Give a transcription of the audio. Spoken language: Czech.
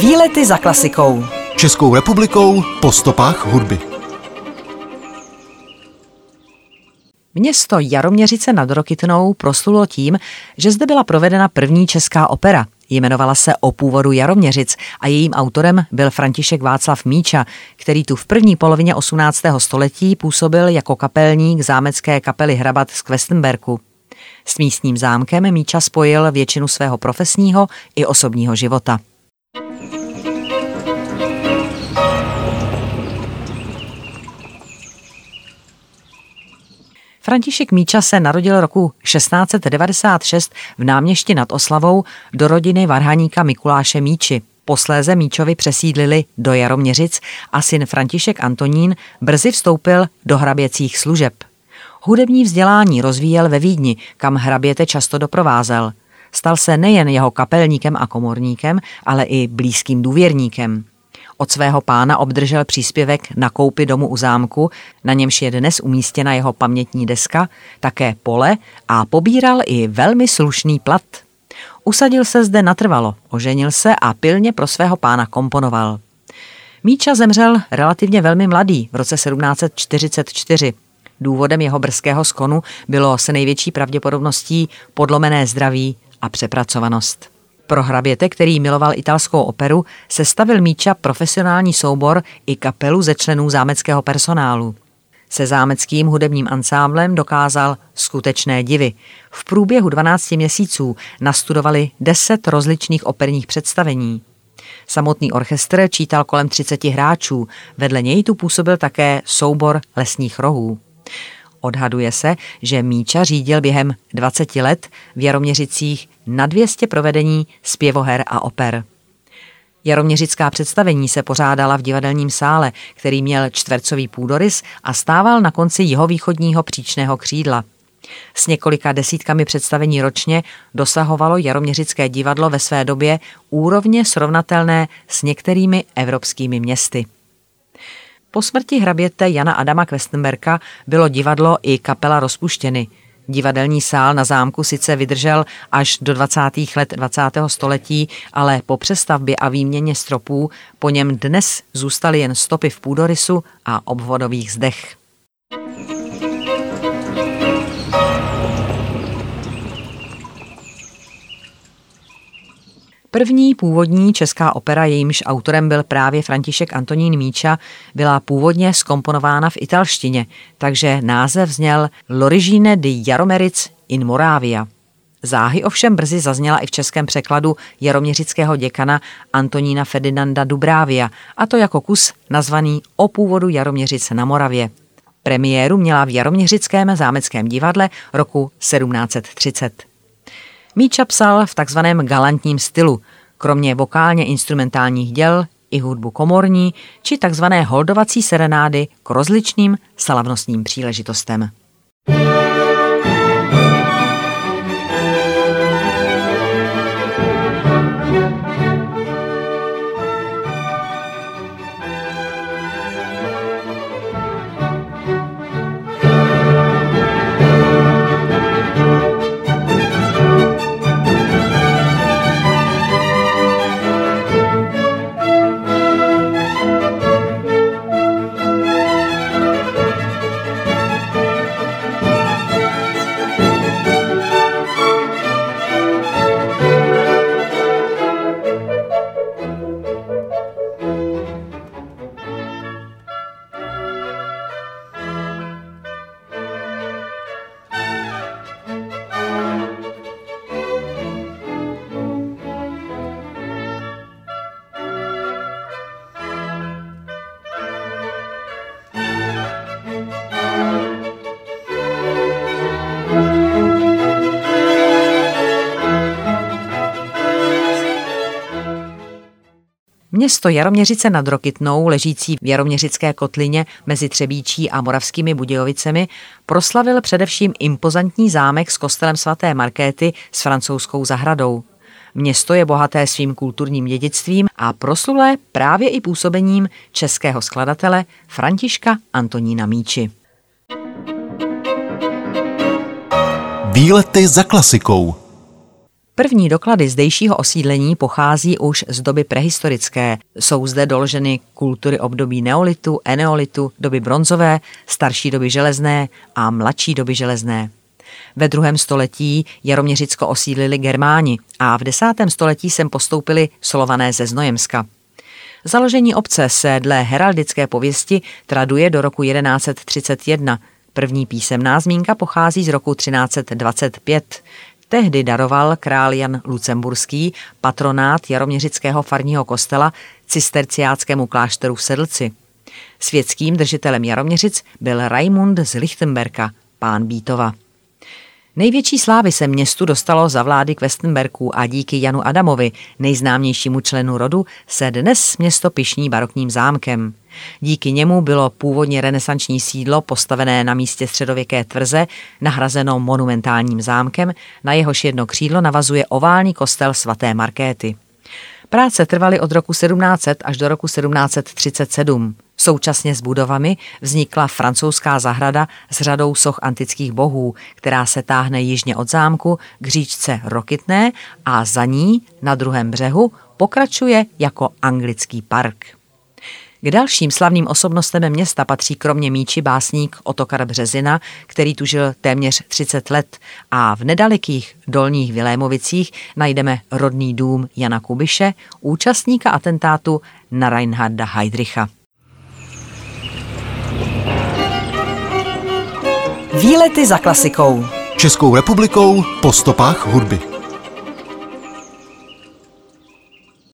Výlety za klasikou. Českou republikou po stopách hudby. Město Jaroměřice nad Rokytnou proslulo tím, že zde byla provedena první česká opera. Jmenovala se O původu Jaroměřic a jejím autorem byl František Václav Míča, který tu v první polovině 18. století působil jako kapelník zámecké kapely Hrabat z Questenberku. S místním zámkem Míča spojil většinu svého profesního i osobního života. František Míča se narodil roku 1696 v náměšti nad Oslavou do rodiny varhaníka Mikuláše Míči. Posléze Míčovi přesídlili do Jaroměřic a syn František Antonín brzy vstoupil do hraběcích služeb. Hudební vzdělání rozvíjel ve Vídni, kam hraběte často doprovázel. Stal se nejen jeho kapelníkem a komorníkem, ale i blízkým důvěrníkem. Od svého pána obdržel příspěvek na koupi domu u zámku, na němž je dnes umístěna jeho pamětní deska, také pole a pobíral i velmi slušný plat. Usadil se zde natrvalo, oženil se a pilně pro svého pána komponoval. Míča zemřel relativně velmi mladý v roce 1744. Důvodem jeho brzkého skonu bylo se největší pravděpodobností podlomené zdraví a přepracovanost. Pro hraběte, který miloval italskou operu, se stavil Míča profesionální soubor i kapelu ze členů zámeckého personálu. Se zámeckým hudebním ansámblem dokázal skutečné divy. V průběhu 12 měsíců nastudovali 10 rozličných operních představení. Samotný orchestr čítal kolem 30 hráčů, vedle něj tu působil také soubor lesních rohů. Odhaduje se, že Míča řídil během 20 let v Jaroměřicích na 200 provedení zpěvoher a oper. Jaroměřická představení se pořádala v divadelním sále, který měl čtvercový půdorys a stával na konci jihovýchodního příčného křídla. S několika desítkami představení ročně dosahovalo Jaroměřické divadlo ve své době úrovně srovnatelné s některými evropskými městy. Po smrti hraběte Jana Adama Questenberka bylo divadlo i kapela rozpuštěny. Divadelní sál na zámku sice vydržel až do 20. let 20. století, ale po přestavbě a výměně stropů po něm dnes zůstaly jen stopy v půdorysu a obvodových zdech. První původní česká opera, jejímž autorem byl právě František Antonín Míča, byla původně skomponována v italštině, takže název zněl L'origine di Jaromeric in Moravia. Záhy ovšem brzy zazněla i v českém překladu jaroměřického děkana Antonína Ferdinanda Dubrávia, a to jako kus nazvaný O původu Jaroměřic na Moravě. Premiéru měla v Jaroměřickém zámeckém divadle roku 1730. Míča psal v takzvaném galantním stylu, kromě vokálně instrumentálních děl i hudbu komorní či takzvané holdovací serenády k rozličným slavnostním příležitostem. Město Jaroměřice nad Rokytnou, ležící v Jaroměřické kotlině mezi Třebíčí a Moravskými Budějovicemi, proslavil především impozantní zámek s kostelem svaté Markéty s francouzskou zahradou. Město je bohaté svým kulturním dědictvím a proslulé právě i působením českého skladatele Františka Antonína Míči. Výlety za klasikou. První doklady zdejšího osídlení pochází už z doby prehistorické. Jsou zde doloženy kultury období neolitu, eneolitu, doby bronzové, starší doby železné a mladší doby železné. Ve druhém století Jaroměřicko osídlili Germáni a v desátém století sem postoupili Slované ze Znojemska. Založení obce se dle heraldické pověsti traduje do roku 1131. První písemná zmínka pochází z roku 1325. Tehdy daroval král Jan Lucemburský patronát Jaroměřického farního kostela cisterciáckému klášteru v Sedlci. Světským držitelem Jaroměřic byl Raimund z Lichtenberka, pán Bítova. Největší slávy se městu dostalo za vlády Questenberků a díky Janu Adamovi, nejznámějšímu členu rodu, se dnes město pišní barokním zámkem. Díky němu bylo původně renesanční sídlo postavené na místě středověké tvrze nahrazeno monumentálním zámkem, na jehož jedno křídlo navazuje oválný kostel svaté Markéty. Práce trvaly od roku 1700 až do roku 1737. Současně s budovami vznikla francouzská zahrada s řadou soch antických bohů, která se táhne jižně od zámku k říčce Rokitné a za ní na druhém břehu pokračuje jako anglický park. K dalším slavným osobnostem města patří kromě Míči básník Otokar Březina, který tu žil téměř 30 let a v nedalekých dolních Vilémovicích najdeme rodný dům Jana Kubiše, účastníka atentátu na Reinharda Heydricha. Výlety za klasikou. Českou republikou po stopách hudby.